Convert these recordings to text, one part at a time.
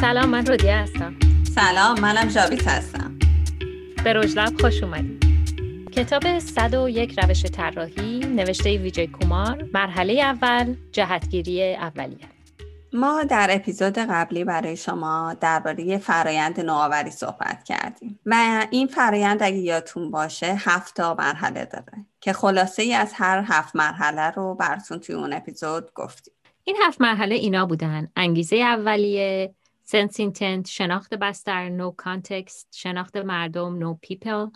سلام من رودیه هستم. سلام منم جاوید هستم. به رجلب خوش اومدید. کتاب 101 روش طراحی نوشته ویجی کومار مرحله اول جهتگیری اولیه. ما در اپیزود قبلی برای شما درباره فرایند نوآوری صحبت کردیم. و این فرایند اگه یادتون باشه هفت تا مرحله داره که خلاصه ای از هر هفت مرحله رو براتون توی اون اپیزود گفتیم. این هفت مرحله اینا بودن. انگیزه اولیه sense intent شناخت بستر know context شناخت مردم know people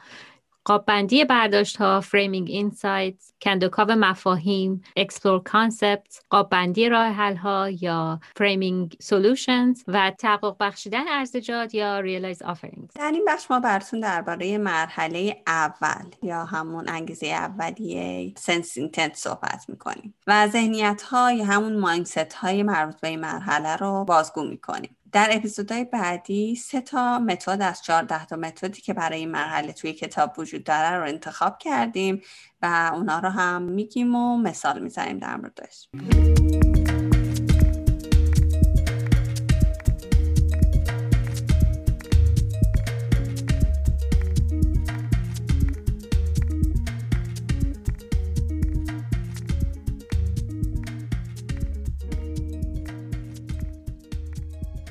قاببندی برداشت ها framing insight کندوکاو مفاهیم explore concept قاببندی راه حل ها یا framing solutions و تحقق بخشیدن عرضه‌جات یا realize offerings در این بخش ما براتون درباره مرحله اول یا همون انگیزه اولیه sense intent صحبت می‌کنیم. و ذهنیت های همون mindset های مربوط به این مرحله رو بازگو می‌کنیم. در اپیزودهای بعدی سه تا متد از 14 تا متدی که برای این مرحله توی کتاب وجود داره رو انتخاب کردیم و اونا رو هم میگیم و مثال می‌زنیم در موردش.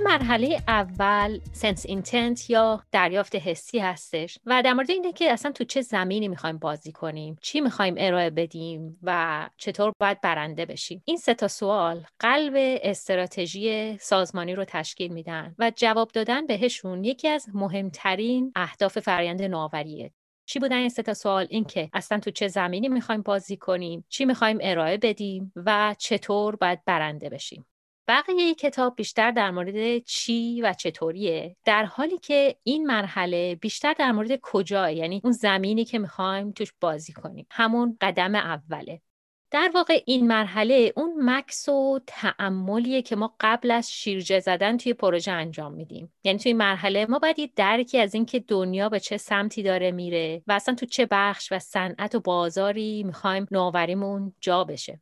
مرحله اول سنس اینتنت یا دریافت حسی هستش و در مورد اینه که اصلا تو چه زمینی می‌خوایم بازی کنیم چی می‌خوایم ارائه بدیم و چطور باید برنده بشیم. این سه تا سوال قلب استراتژی سازمانی رو تشکیل میدن و جواب دادن بهشون یکی از مهمترین اهداف فرآیند نوآوریه. چی بودن این سه تا سوال؟ این که اصلا تو چه زمینی می‌خوایم بازی کنیم چی می‌خوایم ارائه بدیم و چطور باید برنده بشیم. بقیه کتاب بیشتر در مورد چی و چطوریه؟ در حالی که این مرحله بیشتر در مورد کجا یعنی اون زمینی که می‌خوایم توش بازی کنیم. همون قدم اوله. در واقع این مرحله اون مکس و تعملیه که ما قبل از شیرجه زدن توی پروژه انجام میدیم. یعنی توی مرحله ما باید یه درکی از اینکه دنیا به چه سمتی داره میره و اصلا تو چه بخش و صنعت و بازاری می‌خوایم نوآوریمون جا بشه.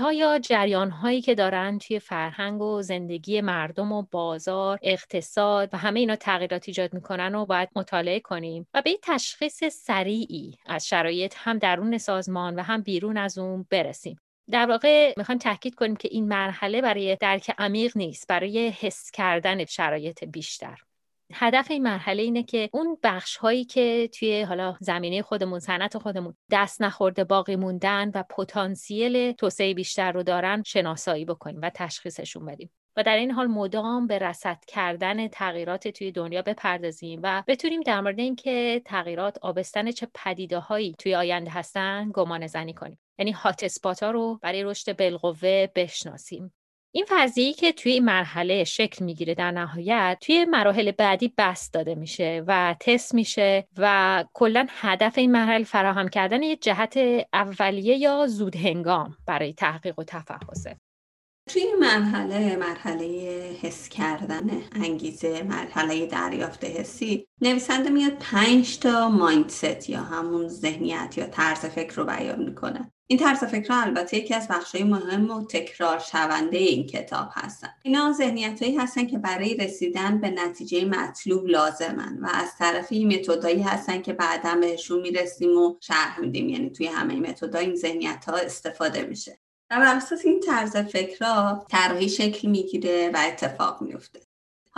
ها یا جریان هایی که دارن توی فرهنگ و زندگی مردم و بازار اقتصاد و همه اینا تغییرات ایجاد می‌کنن و باید مطالعه کنیم و به تشخیص سریعی از شرایط هم درون سازمان و هم بیرون از اون برسیم. در واقع می‌خوایم تاکید کنیم که این مرحله برای درک عمیق نیست برای حس کردن شرایط بیشتر. هدف این مرحله اینه که اون بخش هایی که توی حالا زمینه خودمون صنعت خودمون دست نخورده باقی موندن و پتانسیل توسعه بیشتر رو دارن شناسایی بکنیم و تشخیصشون بدیم. و در این حال مدام به رصد کردن تغییرات توی دنیا بپردازیم و بتونیم در مورد اینکه تغییرات آبستن چه پدیده هایی توی آینده هستن گمان زنی کنیم. یعنی هات اسپات ها رو برای رشد بالقوه بشناسیم. این فرضیه‌ای که توی این مرحله شکل می‌گیره در نهایت توی مراحل بعدی بست داده میشه و تست میشه و کلا هدف این مرحله فراهم کردن یه جهت اولیه یا زود هنگام برای تحقیق و تفحصه. توی این مرحله مرحله حس کردن انگیزه مرحله دریافت حسی نویسنده میاد پنج تا مایندست یا همون ذهنیت یا طرز فکر رو بیان می‌کنه. این طرز فکر البته یکی از بخشهای مهم و تکرار شونده این کتاب هستن. اینا ذهنیت هایی هستن که برای رسیدن به نتیجه مطلوب لازمن و از طرف این متدایی هستن که بعدا بهشون می‌رسیم و شرح میدیم. یعنی توی همه متدای این ذهنیت ها استفاده میشه. و بر اساس این طرز فکرها طراحی شکل می‌گیره و اتفاق میفته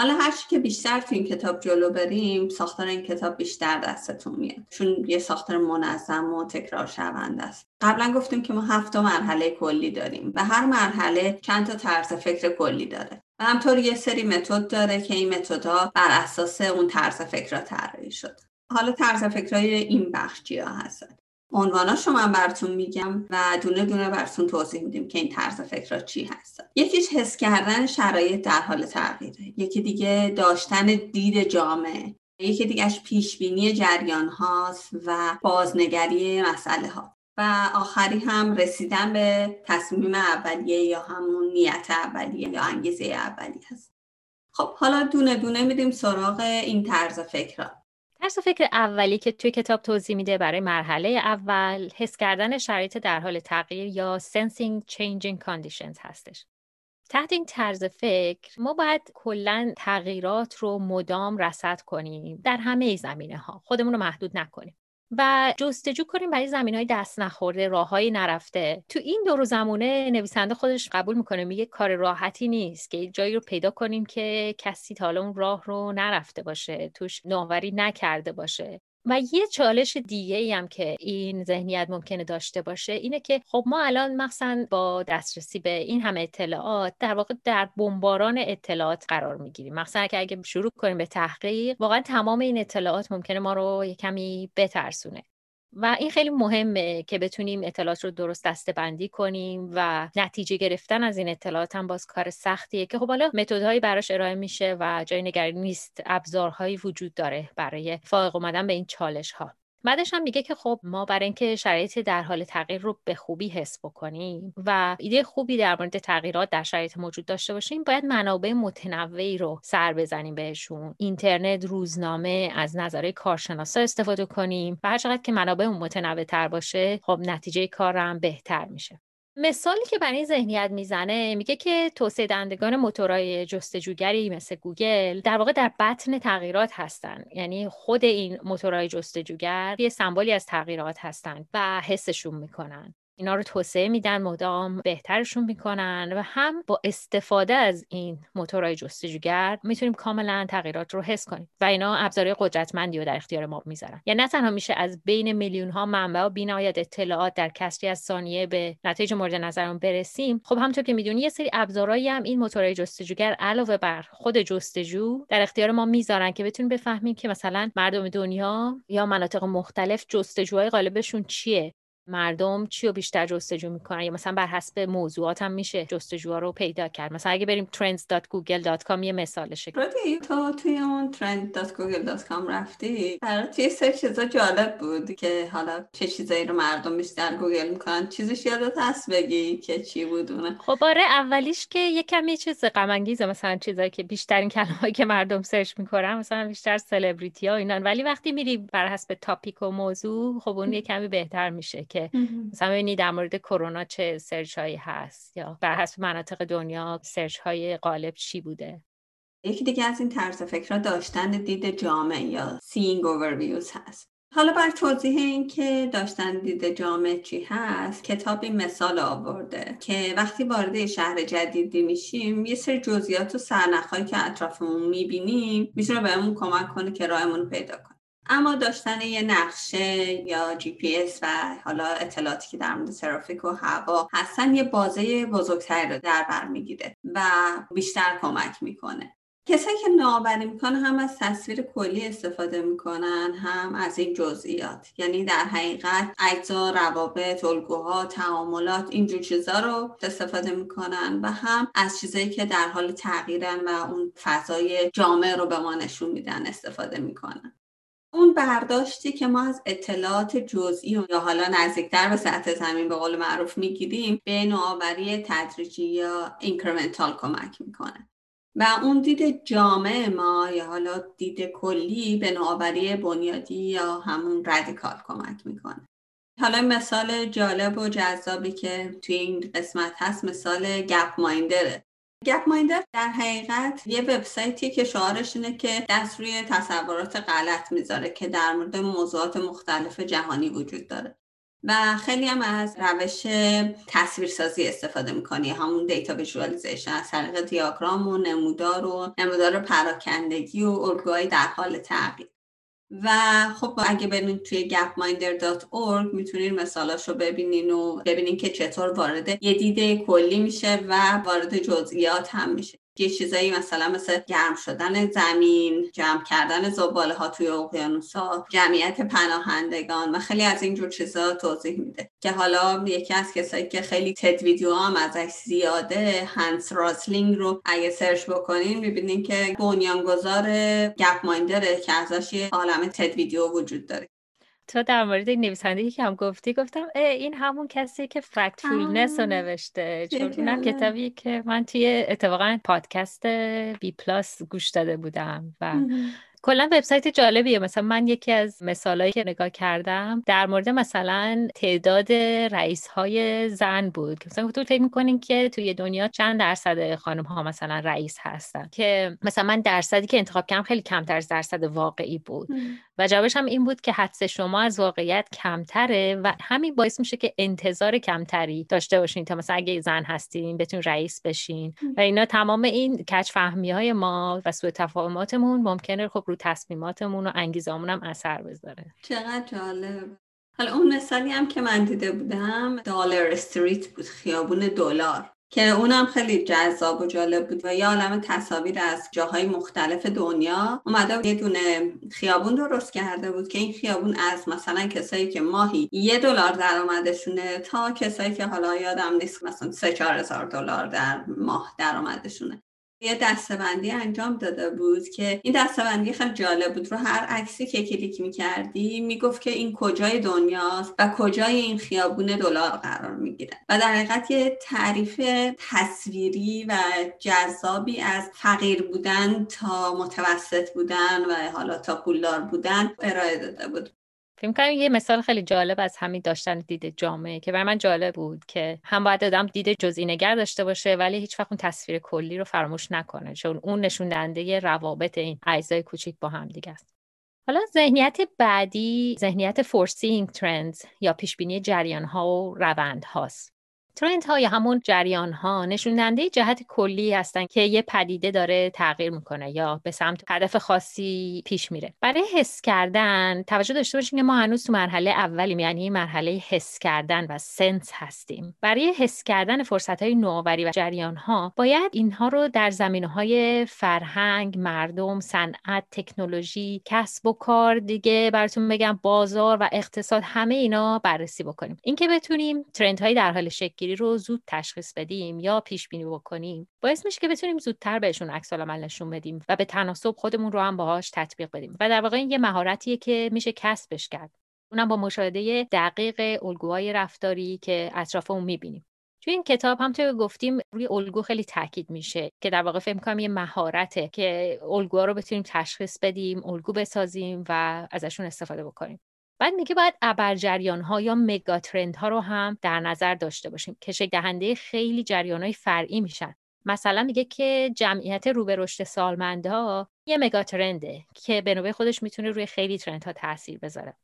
حالا هر که بیشتر تو این کتاب جلو بریم ساختار این کتاب بیشتر دستتون میاد. چون یه ساختار منظم و تکرار شونده است. قبلا گفتیم که ما هفت مرحله کلی داریم و هر مرحله چند تا طرز فکر کلی داره. و همطور یه سری متد داره که این متدها بر اساس اون طرز فکر طراحی شد. حالا طرز فکرهای این بخش چیا هستن. عنواناشو من براتون میگم و دونه دونه براتون توضیح میدیم که این طرز فکر چی هستن یکیش حس کردن شرایط در حال تغییره. یکی دیگه داشتن دید جامعه. یکی دیگهش پیشبینی جریان هاست و بازنگری مسئله ها و آخری هم رسیدن به تصمیم اولیه یا همون نیت اولیه یا انگیزه اولیه هست. خب حالا دونه دونه میدیم سراغ این طرز فکرها. طرز فکر اولی که توی کتاب توضیح میده برای مرحله اول حس کردن شرایط در حال تغییر یا sensing changing conditions هستش. تحت این طرز فکر ما باید کلا تغییرات رو مدام رصد کنیم در همه زمینه ها خودمون رو محدود نکنیم و جستجو کنیم برای زمین های دست نخورده راه های نرفته. تو این دور زمونه نویسنده خودش قبول می‌کنه میگه کار راحتی نیست که جایی رو پیدا کنیم که کسی تا اون راه رو نرفته باشه توش نوآوری نکرده باشه. و یه چالش دیگه ای هم که این ذهنیت ممکنه داشته باشه اینه که خب ما الان مثلا با دسترسی به این همه اطلاعات در واقع در بمباران اطلاعات قرار می‌گیریم. مثلا که اگه شروع کنیم به تحقیق واقعا تمام این اطلاعات ممکنه ما رو یه کمی بترسونه. و این خیلی مهمه که بتونیم اطلاعات رو درست دسته بندی کنیم و نتیجه گرفتن از این اطلاعات هم باز کار سختیه که خب حالا متدهایی براش ارائه میشه و جای نگرانی نیست ابزارهایی وجود داره برای فائق اومدن به این چالش ها بعدش هم میگه که خب ما برای اینکه شرایط در حال تغییر رو به خوبی حس بکنیم و ایده خوبی در مورد تغییرات در شرایط موجود داشته باشیم باید منابع متنوعی رو سر بزنیم بهشون. اینترنت روزنامه از نظر کارشناسا استفاده کنیم و هر چقدر که منابع متنوع تر باشه خب نتیجه کارم بهتر میشه. مثالی که برای ذهنیت می‌زنه میگه که توسعه دهندگان موتورهای جستجوگری مثل گوگل در واقع در بطن تغییرات هستن. یعنی خود این موتورهای جستجوگر یه سمبولی از تغییرات هستن و حسشون می‌کنن. اینا رو توسعه میدن مدام بهترشون می‌کنن و هم با استفاده از این موتورهای جستجوگر می‌تونیم کاملا تغییرات رو حس کنیم و اینا ابزارهای قدرتمندی رو در اختیار ما می‌ذارن. یعنی نه تنها میشه از بین میلیون ها منبع و بینایت اطلاعات در کسری از ثانیه به نتایج مورد نظرمون برسیم خب همونطور که می‌دونی یه سری ابزارهایی هم این موتورهای جستجوگر علاوه بر خود جستجو در اختیار ما می‌ذارن که بتونیم بفهمیم که مثلا مردم دنیا یا مناطق مختلف جستجوهای غالبشون چیه. مردم چی رو بیشتر جستجو می‌کنن؟ یا مثلا بر حسب موضوعات هم میشه جستجوها رو پیدا کرد. مثلا اگه بریم trends.google.com یه مثالشه رادی تو توی اون trend.google.com رفتی؟ برات یه سری چیزا جالب بود که حالا چه چیزایی رو مردم بیشتر گوگل می‌کنن. چیزش یادت هست بگی که چی بود اونه؟ خب آره اولیش که یه کمی چیز غم انگیزه مثلا چیزایی که بیشترین کلمه‌ای که مردم search می‌کنن مثلا بیشتر سلبریتی ها اینان. ولی وقتی میری بر حسب topic و موضوع خب اون یه کمی بهتر میشه که مثلا ببینید در مورد کرونا چه سرچ هایی هست یا بر حسب مناطق دنیا سرچ های غالب چی بوده؟ یکی دیگه از این طرز فکرها داشتن دید جامع یا seeing overviews هست. حالا بر توضیح این که داشتن دید جامع چی هست کتابی مثال آورده که وقتی وارد شهر جدیدی میشیم یه سری جزئیات و سرنخهایی که اطرافمون می‌بینیم می‌تونه بهمون کمک کنه که راهمون پیدا کنیم اما داشتن یه نقشه یا جی پی اس و حالا اطلاعاتی که در مورد ترافیک و هوا هستن یه بازه بزرگتری رو در بر می‌گیره و بیشتر کمک می‌کنه. کسایی که نوآوری می‌کنن هم از تصویر کلی استفاده می‌کنن هم از این جزئیات. یعنی در حقیقت اجزا روابط الگوها تعاملات اینجور چیزا رو استفاده می‌کنن و هم از چیزایی که در حال تغییرن و اون فضای جامع رو به ما نشون میدن استفاده می‌کنن. اون برداشتی که ما از اطلاعات جزئی یا حالا نزدیکتر به سطح زمین به قول معروف می‌گیریم به نوآوری تدریجی یا incremental کمک می‌کنه. و اون دید جامع ما یا حالا دید کلی به نوآوری بنیادی یا همون رادیکال کمک می‌کنه. حالا مثال جالب و جذابی که توی این قسمت هست مثال Gapminder ه. Gapminder در حقیقت یه وبسایتی که شعارش اینه که دست روی تصورات غلط می‌ذاره که در مورد موضوعات مختلف جهانی وجود داره. و خیلی هم از روش تصویرسازی استفاده می‌کنه. همون data visualization از طریق دیاگرام و نمودار و نمودار پراکندگی و الگوهای در حال تغییر. و خب اگه برین توی gapminder.org می‌تونین مثالاش رو ببینین و ببینین که چطور وارد یه دید کلی میشه و وارد جزئیات هم میشه. یه چیزایی مثلا مثل گرم شدن زمین جمع کردن زباله ها توی اقیانوس ها جمعیت پناهندگان و خیلی از اینجور چیزا توضیح میده. که حالا یکی از کسایی که خیلی TED ویدیو هم ازش زیاده Hans Rosling رو اگه search بکنین می‌بینین که بنیانگذار Gapminder ه که ازش یه عالم TED ویدیو وجود داره. تو در مورد نویسنده که هم گفتی گفتم این همون کسی که Factfulness رو نوشته. چون اینم کتابی که من توی اتفاقا پادکست بی پلاس گوش داده بودم و کلا وبسایت جالبیه. مثلا من یکی از مثالهایی که نگاه کردم در مورد مثلا تعداد رئیس های زن بود. که مثلا تو فکر می‌کنین که توی دنیا چند درصد خانم ها مثلا رئیس هستن؟ که مثلا من درصدی که انتخاب کردم خیلی کمتر از درصد واقعی بود. و جوابش هم این بود که حدس شما از واقعیت کمتره و همین باعث میشه که انتظار کمتری داشته باشین تا مثلا اگه زن هستین بتون رئیس بشین. و اینا تمام این کچ فهمی های ما و سوء تفاهماتمون ممکنه خب رو تصمیماتمون و انگیزامون هم اثر بذاره. چقدر جالب. حالا اون مثالی هم که من دیده بودم دالر استریت بود خیابون دلار که اونم خیلی جذاب و جالب بود و یه عالم تصاویر از جاهای مختلف دنیا اومده یه دونه خیابون درست کرده بود که این خیابون از مثلا کسایی که ماهی یه دلار درآمدشونه تا کسایی که حالا یادم نیست مثلا سه چهار هزار دلار در ماه درآمدشونه. یه دستبندی انجام داده بود که این دستبندی خیلی جالب بود. رو هر عکسی که کلیک می‌کردی می‌گفت که این کجای دنیاست و کجای این خیابون دلار قرار می‌گیره. و در حقیقت یه تعریف تصویری و جذابی از فقیر بودن تا متوسط بودن و حالا تا پولدار بودن ارائه داده بود. فکر کنم یه مثال خیلی جالب از همین داشتن دید جامعه که برای من جالب بود که هم باید آدم دید جزئی نگر داشته باشه ولی هیچ وقت اون تصویر کلی رو فراموش نکنه چون اون نشون دهنده روابط این اجزای کوچیک با هم دیگه است. حالا ذهنیت بعدی ذهنیت foreseeing trends یا پیشبینی جریان ها و روند هاست trend ها یا همون جریان ها نشون جهت کلی هستن که یه پدیده داره تغییر می‌کنه یا به سمت هدف خاصی پیش میره. برای حس کردن توجه داشته باشیم که ما هنوز تو مرحله اولیم یعنی مرحله حس کردن و sense هستیم. برای حس کردن فرصت های نوآوری و جریان ها باید اینها رو در زمینه های فرهنگ مردم صنعت تکنولوژی کسب و کار دیگه براتون بگم بازار و اقتصاد همه اینا بررسی بکنیم. اینکه بتونیم trend های در حال شکل رو زود تشخیص بدیم یا پیش بینی بکنیم. باعث میشه که بتونیم زودتر بهشون عکس العمل نشون بدیم و به تناسب خودمون رو هم باهاش تطبیق بدیم و در واقع این یه مهارتیه که میشه کسبش کرد. اونم با مشاهده دقیق الگوهای رفتاری که اطرافمون می‌بینیم. توی این کتاب هم که گفتیم روی الگو خیلی تاکید میشه که در واقع فکر کنم یه مهارته که الگوها رو بتونیم تشخیص بدیم الگو بسازیم و ازشون استفاده بکنیم. بعد میگه باید ابرجریان ها یا مگاترند ها رو هم در نظر داشته باشیم که شکل دهنده خیلی جریان های فرعی میشن. مثلا میگه که جمعیت رو به رشد سالمنده یه مگاترنده که به نوبه خودش می‌تونه روی خیلی ترند ها تاثیر بذاره.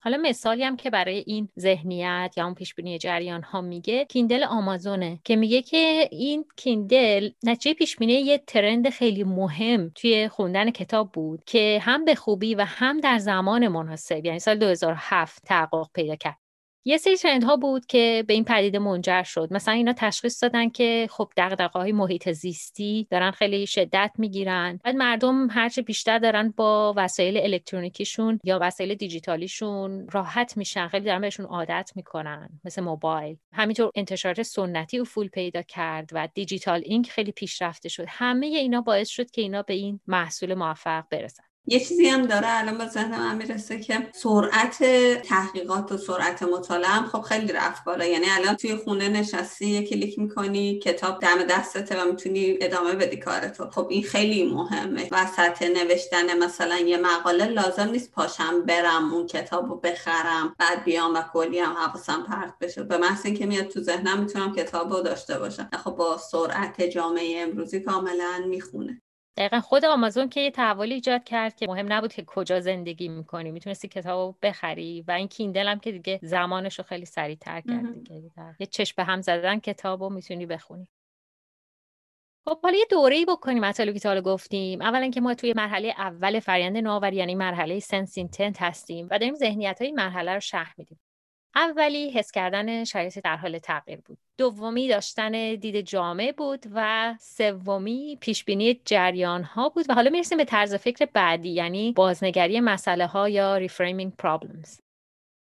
حالا مثالی هم که برای این ذهنیت یا اون پیش بینی جریان ها میگه کیندل آمازونه که میگه که این کیندل نتیجه پیش بینی یه ترند خیلی مهم توی خوندن کتاب بود که هم به خوبی و هم در زمان مناسب یعنی سال 2007 تحقق پیدا کرد. یه سری ترند ها بود که به این پدیده منجر شد. مثلا اینا تشخیص دادن که خب دغدغه های محیط زیستی دارن خیلی شدت می‌گیرن. بعد مردم هرچه بیشتر دارن با وسایل الکترونیکیشون یا وسایل دیجیتالیشون راحت میشن خیلی دارن بهشون عادت می‌کنن مثل موبایل. همینطور انتشارات سنتی افول پیدا کرد و دیجیتال اینک خیلی پیشرفته شد. همه اینا باعث شد که اینا به این محصول موفق برسن. یه چیزی هم داره الان به ذهن من می‌رسه که سرعت تحقیقات و سرعت مطالعه هم خب خیلی رفت بالا. یعنی الان توی خونه نشستی یه کلیک می‌کنی کتاب دم دستته و می‌تونی ادامه بدی کارتو. خب این خیلی مهمه وسط نوشتن مثلا یه مقاله لازم نیست پاشم برم اون کتاب رو بخرم بعد بیام و کلی هم حواسم پرت بشه. به محض اینکه میاد تو ذهنم می‌تونم کتاب رو داشته باشم. خب با سرعت جامعه امروزی کاملا می‌خونه. دقیقا خود آمازون که یه تحولی ایجاد کرد که مهم نبود که کجا زندگی می‌کنی می‌تونستی کتاب بخری و این Kindle هم که دیگه زمانش رو خیلی سریعتر کرد دیگه یه چشم به هم زدن کتاب رو می‌تونی بخونی. خب حالا یه دوره ای بکنیم مطالبی که حالا گفتیم. اولا که ما توی مرحله اول فرآیند نوآوری یعنی مرحله sense intent هستیم و داریم ذهنیت های مرحله رو شرح میدیم. اولی حس کردن شرایط در حال تغییر بود. دومی داشتن دید جامع بود و سومی پیشبینی جریان ها بود و حالا می‌رسیم به طرز فکر بعدی یعنی بازنگری مسئله ها یا reframing problems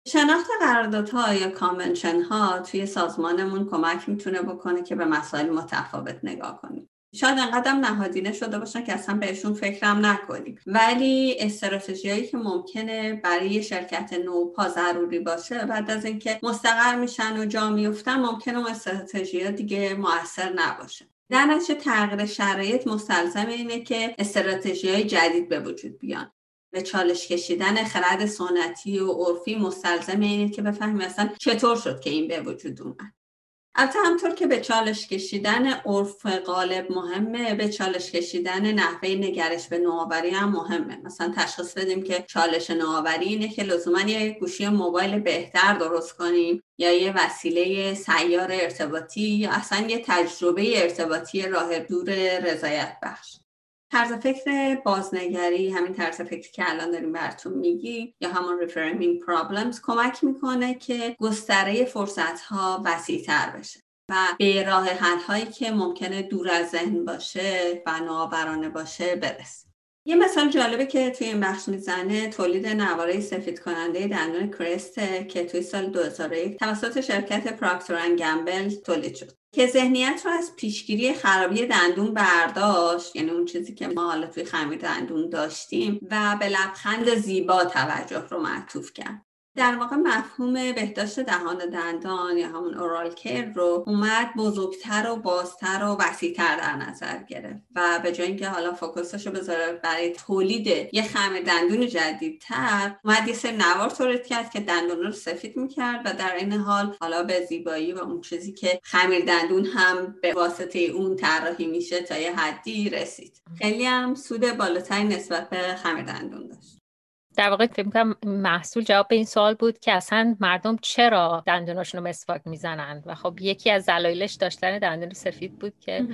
شناخت قراردادها یا کامنشن ها توی سازمانمون کمک می‌تونه بکنه که به مسائل متفاوت نگاه کنیم. شاید انقدر نهادینه شده باشن که اصلا بهشون فکرم نکنیم. ولی استراتژی هایی که ممکنه برای شرکت نوپا ضروری باشه بعد از اینکه مستقر میشن و جا میفتن ممکنه اون استراتژی دیگه موثر نباشه. در نتیجه تغییر شرایط مستلزم اینه که استراتژی های جدید به وجود بیان. به چالش کشیدن خرد سنتی و عرفی مستلزم اینه که بفهمیم اصلا چطور شد که این به وجود اومد. البته همطور که به چالش کشیدن عرف غالب مهمه به چالش کشیدن نحوه نگرش به نوآوری هم مهمه. مثلا تشخیص بدیم که چالش نوآوری اینه که لزوما یه گوشی موبایل بهتر درست کنیم یا یه وسیله سیار ارتباطی یا اصلا یه تجربه ارتباطی راه دور رضایت بخش. طرز فکر بازنگری همین طرز فکری که الان داریم براتون میگی یا همون ریفرمینگ پرابلمز کمک می‌کنه که گستره فرصت ها وسیع تر بشه و به راه حل هایی که ممکنه دور از ذهن باشه و نوآورانه باشه برسیم یه مثال جالبه که توی این بخش می‌زنه تولید نواره سفید کننده دندون کرست که توی سال 2001 توسط شرکت پراکتور گمبل تولید شد. که ذهنیت رو از پیشگیری خرابی دندون برداشت یعنی اون چیزی که ما حالا توی خمیر دندون داشتیم و به لبخند زیبا توجه رو معطوف کرد. در واقع مفهوم بهداشت دهان دندان یا همون اورال کر رو اومد بزرگتر و بازتر و وسیعتر در نظر گرفت و به جای اینکه حالا فوکوسش رو بذاره برای تولید یه خم دندون جدیدتر اومد یه سری نوار تولید کرد که دندون رو سفید می‌کرد و در این حال حالا به زیبایی و اون چیزی که خمیر دندون هم به واسطه اون طراحی میشه تا یه حدی رسید. خیلی هم سود بالاتری نسبت به خمیر دندون داشت. در واقع فکر کنم محصول جواب به این سوال بود که اصلا مردم چرا دندوناشون رو مسواک می‌زنند؟ و خب یکی از دلایلش داشتن دندون سفید بود که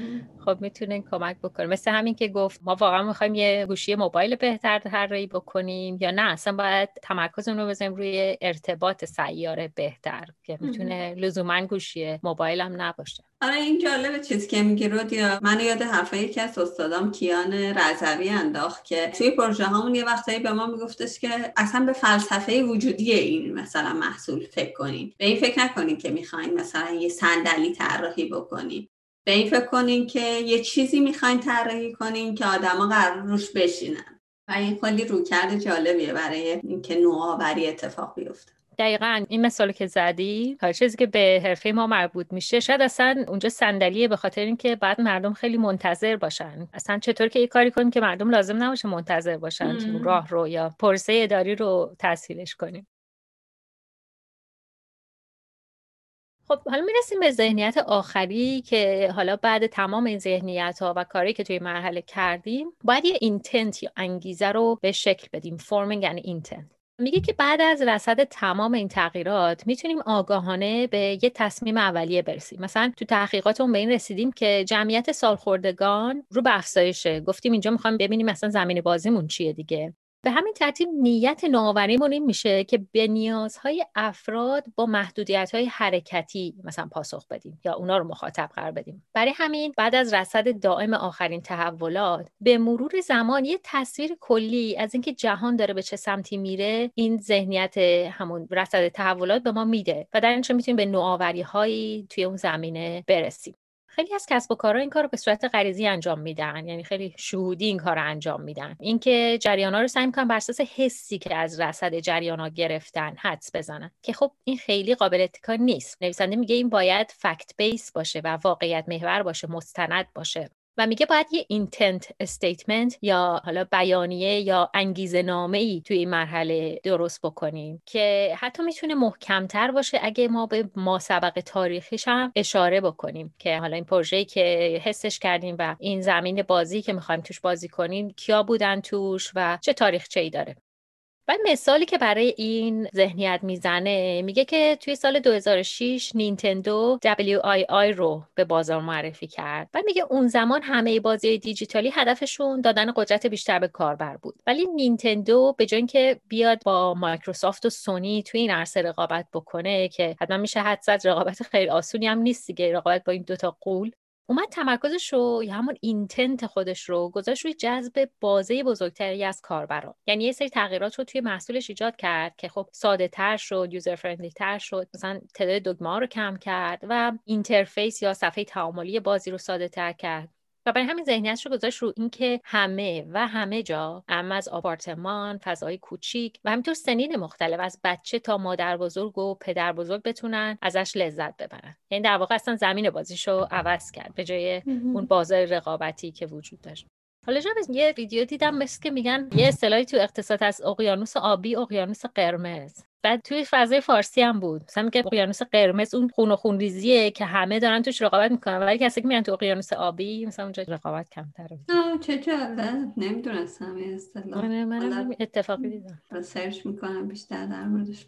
خب می‌تونه کمک بکنه. مثل همین که گفت ما واقعا می‌خوایم یه گوشی موبایل بهتر طراحی بکنیم یا نه؟ اصلا باید تمرکزمون رو بزنیم روی ارتباط سیاره بهتر که می‌تونه لزوما گوشی موبایل هم نباشه. آره این جالبه چیزی که میگی رودیا. من یاد حرفای یکی از استادام کیان رضوی انداخت که توی پروژه هامون یه وقتایی به ما میگفتش که اصلا به فلسفه وجودی این مثلا محصول فکر کنین. به این فکر نکنین که می‌خواین مثلا یه صندلی طراحی بکنین. به این فکر کنین که یه چیزی می‌خواین طراحی کنین که آدما قرار روش بشینن. و این خیلی روکرد جالبیه برای اینکه نوآوری اتفاق بیفته. دقیقا این مثال که زدی هر چیزی که به حرفه ما مربوط میشه شاید اصلا اونجا صندلیه به خاطر اینکه بعد مردم خیلی منتظر باشن. اصلا چطور که یه کاری کنیم که مردم لازم نباشه منتظر باشن تو راه رو یا پرسه اداری رو تسهیلش کنیم. خب حالا می‌رسیم به ذهنیت آخری که حالا بعد تمام این ذهنیت ها و کاری که توی مرحله کردیم باید یه intent یا انگیزه رو به شکل بدیم. forming an intent میگه که بعد از رصد تمام این تغییرات می‌تونیم آگاهانه به یه تصمیم اولیه برسیم. مثلا تو تحقیقاتمون به این رسیدیم که جمعیت سالخوردگان رو به افزایشه گفتیم اینجا می‌خوایم ببینیم مثلا زمین بازیمون چیه دیگه. به همین ترتیب نیت نوآوریمون این میشه که به نیازهای افراد با محدودیت های حرکتی مثلا پاسخ بدیم یا اونا رو مخاطب قرار بدیم. برای همین بعد از رصد دائم آخرین تحولات به مرور زمان یه تصویر کلی از اینکه جهان داره به چه سمتی میره این ذهنیت همون رصد تحولات به ما میده و در اینجا می‌تونیم به نوآوری هایی توی اون زمینه برسیم. خیلی از کسب و کارها این کار رو به صورت غریزی انجام میدن. یعنی خیلی شهودی این کار رو انجام میدن. اینکه ها رو سعی می‌کنن بر اساس حسی که از رصد ها گرفتن حدس بزنن. که خب این خیلی قابل اتکا نیست. نویسنده میگه این باید fact based باشه و واقعیت محور باشه مستند باشه. و میگه باید یه intent statement یا حالا بیانیه یا انگیزه نامه ای توی این مرحله درست بکنیم که حتی می‌تونه محکمتر باشه اگه ما به ما سبق تاریخیش هم اشاره بکنیم که حالا این پروژه‌ای که حسش کردیم و این زمین بازی که می‌خوایم توش بازی کنیم کیا بودن توش و چه تاریخچه ای داره. بعد مثالی که برای این ذهنیت می‌زنه میگه که توی سال 2006 نینتندو WII رو به بازار معرفی کرد. بعد میگه اون زمان همه بازی دیجیتالی هدفشون دادن قدرت بیشتر به کاربر بود. ولی نینتندو به جای اینکه بیاد با مایکروسافت و سونی توی این عرصه رقابت بکنه که حتما میشه حد زد رقابت خیلی آسونی هم نیست دیگه رقابت با این دوتا قول. اومد تمرکزش رو یا همون intent خودش رو گذاشت روی جذب بازه بزرگتری از کاربران یعنی یه سری تغییرات رو توی محصولش ایجاد کرد که خب ساده تر شد user friendly تر شد مثلا تعداد دگمه رو کم کرد و interface یا صفحه تعاملی بازی رو ساده تر کرد. و برای همین ذهنیتش رو گذاشت رو اینکه همه و همه جا اعم از آپارتمان فضای کوچیک و همینطور سنین مختلف از بچه تا مادر بزرگ و پدر بزرگ بتونن ازش لذت ببرن. یعنی در واقع اصلا زمین بازیشو عوض کرد به جای اون بازار رقابتی که وجود داشت. حالا جا یه ویدیو دیدم مثل که میگن یه اصطلاحی تو اقتصاد از اقیانوس آبی اقیانوس قرمز. بعد توی فضای فارسی هم بود. مثلا میگه اقیانوس قرمز اون خون و خونریزیه که همه دارن توش رقابت می‌کنن. ولی کسی که میرن تو اقیانوس آبی مثلا اونجا رقابت کمتره. چه جالب نمی‌دونستم این اصطلاح. من اتفاقی دیدم. سرچ می‌کنم بیشتر در موردش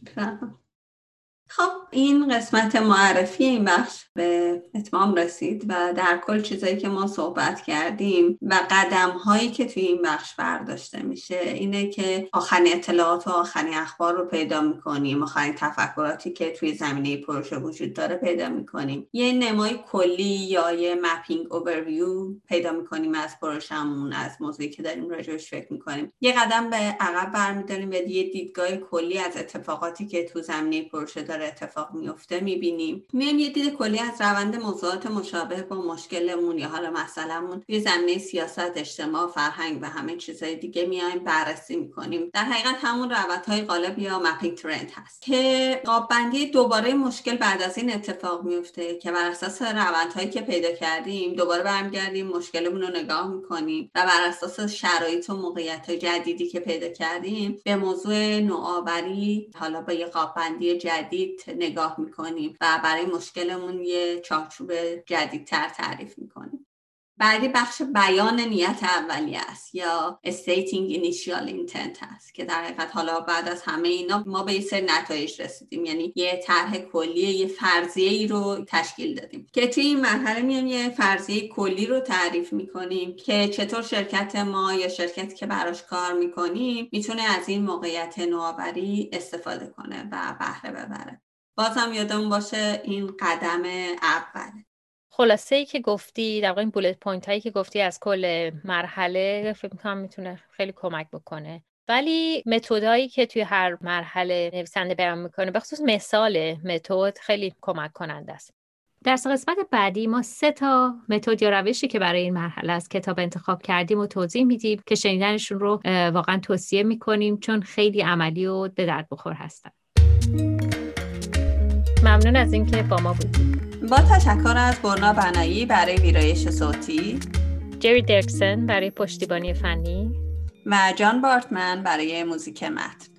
خب این قسمت معرفی این بخش به اتمام رسید و در کل چیزایی که ما صحبت کردیم و قدم هایی که توی این بخش برداشته میشه اینه که آخرین اطلاعات و آخرین اخبار رو پیدا می‌کنیم آخرین تفکراتی که توی زمینه پروژه وجود داره پیدا می‌کنیم. یه نمای کلی یا یه مپینگ اوورویو پیدا می‌کنیم از پروژهمون از موضوعی که داریم راجعش فکر می‌کنیم. یه قدم به عقب برمیداریم و یه دیدگاه کلی از اتفاقاتی که تو زمینه پروژه داره اتفاق میفته می‌بینیم. میایم یه دید کلی از روند موضوعات مشابه با مشکلمون یا حالا مسئلهمون. توی زمینه سیاست اجتماع فرهنگ و همه چیزهای دیگه میایم بررسی می‌کنیم. در حقیقت همون روندهای غالب یا مپینگ ترند هست که قاببندی دوباره مشکل بعد از این اتفاق میفته که بر اساس روندهایی که پیدا کردیم دوباره برمیگردیم مشکلمون رو نگاه می‌کنیم و بر اساس شرایط و موقعیت جدیدی که پیدا کردیم به موضوع نوآوری حالا با یه قاببندی جدید نگاه می‌کنیم و برای مشکلمون یه چارچوب جدیدتر تعریف می‌کنیم. بعدی بخش بیان نیت اولیه است یا stating initial intent است که در حقیقت حالا بعد از همه اینا ما به یه سری نتایج رسیدیم. یعنی یه طرح کلی یه فرضیه ای رو تشکیل دادیم که توی این مرحله میایم یه فرضیه کلی رو تعریف می‌کنیم که چطور شرکت ما یا شرکتی که براش کار می‌کنیم می‌تونه از این موقعیت نوآوری استفاده کنه و بهره ببره. بازم یادمون باشه این قدم اوله خلاصه ای که گفتی در واقع این bullet point هایی که گفتی از کل مرحله فکر می‌کنم می‌تونه خیلی کمک بکنه. ولی متدایی که توی هر مرحله نویسنده بیان می‌کنه خصوص مثال متد خیلی کمک کننده است. در قسمت بعدی ما سه تا متد یا روشی که برای این مرحله از کتاب انتخاب کردیم و توضیح میدیم که شنیدنشون رو واقعا توصیه می‌کنیم چون خیلی عملی و به درد بخور هستن. ممنون از اینکه با ما بودید. با تشکر از برنا بنایی برای ویرایش صوتی جری درکسن برای پشتیبانی فنی و جان بارتمن برای موزیک متن.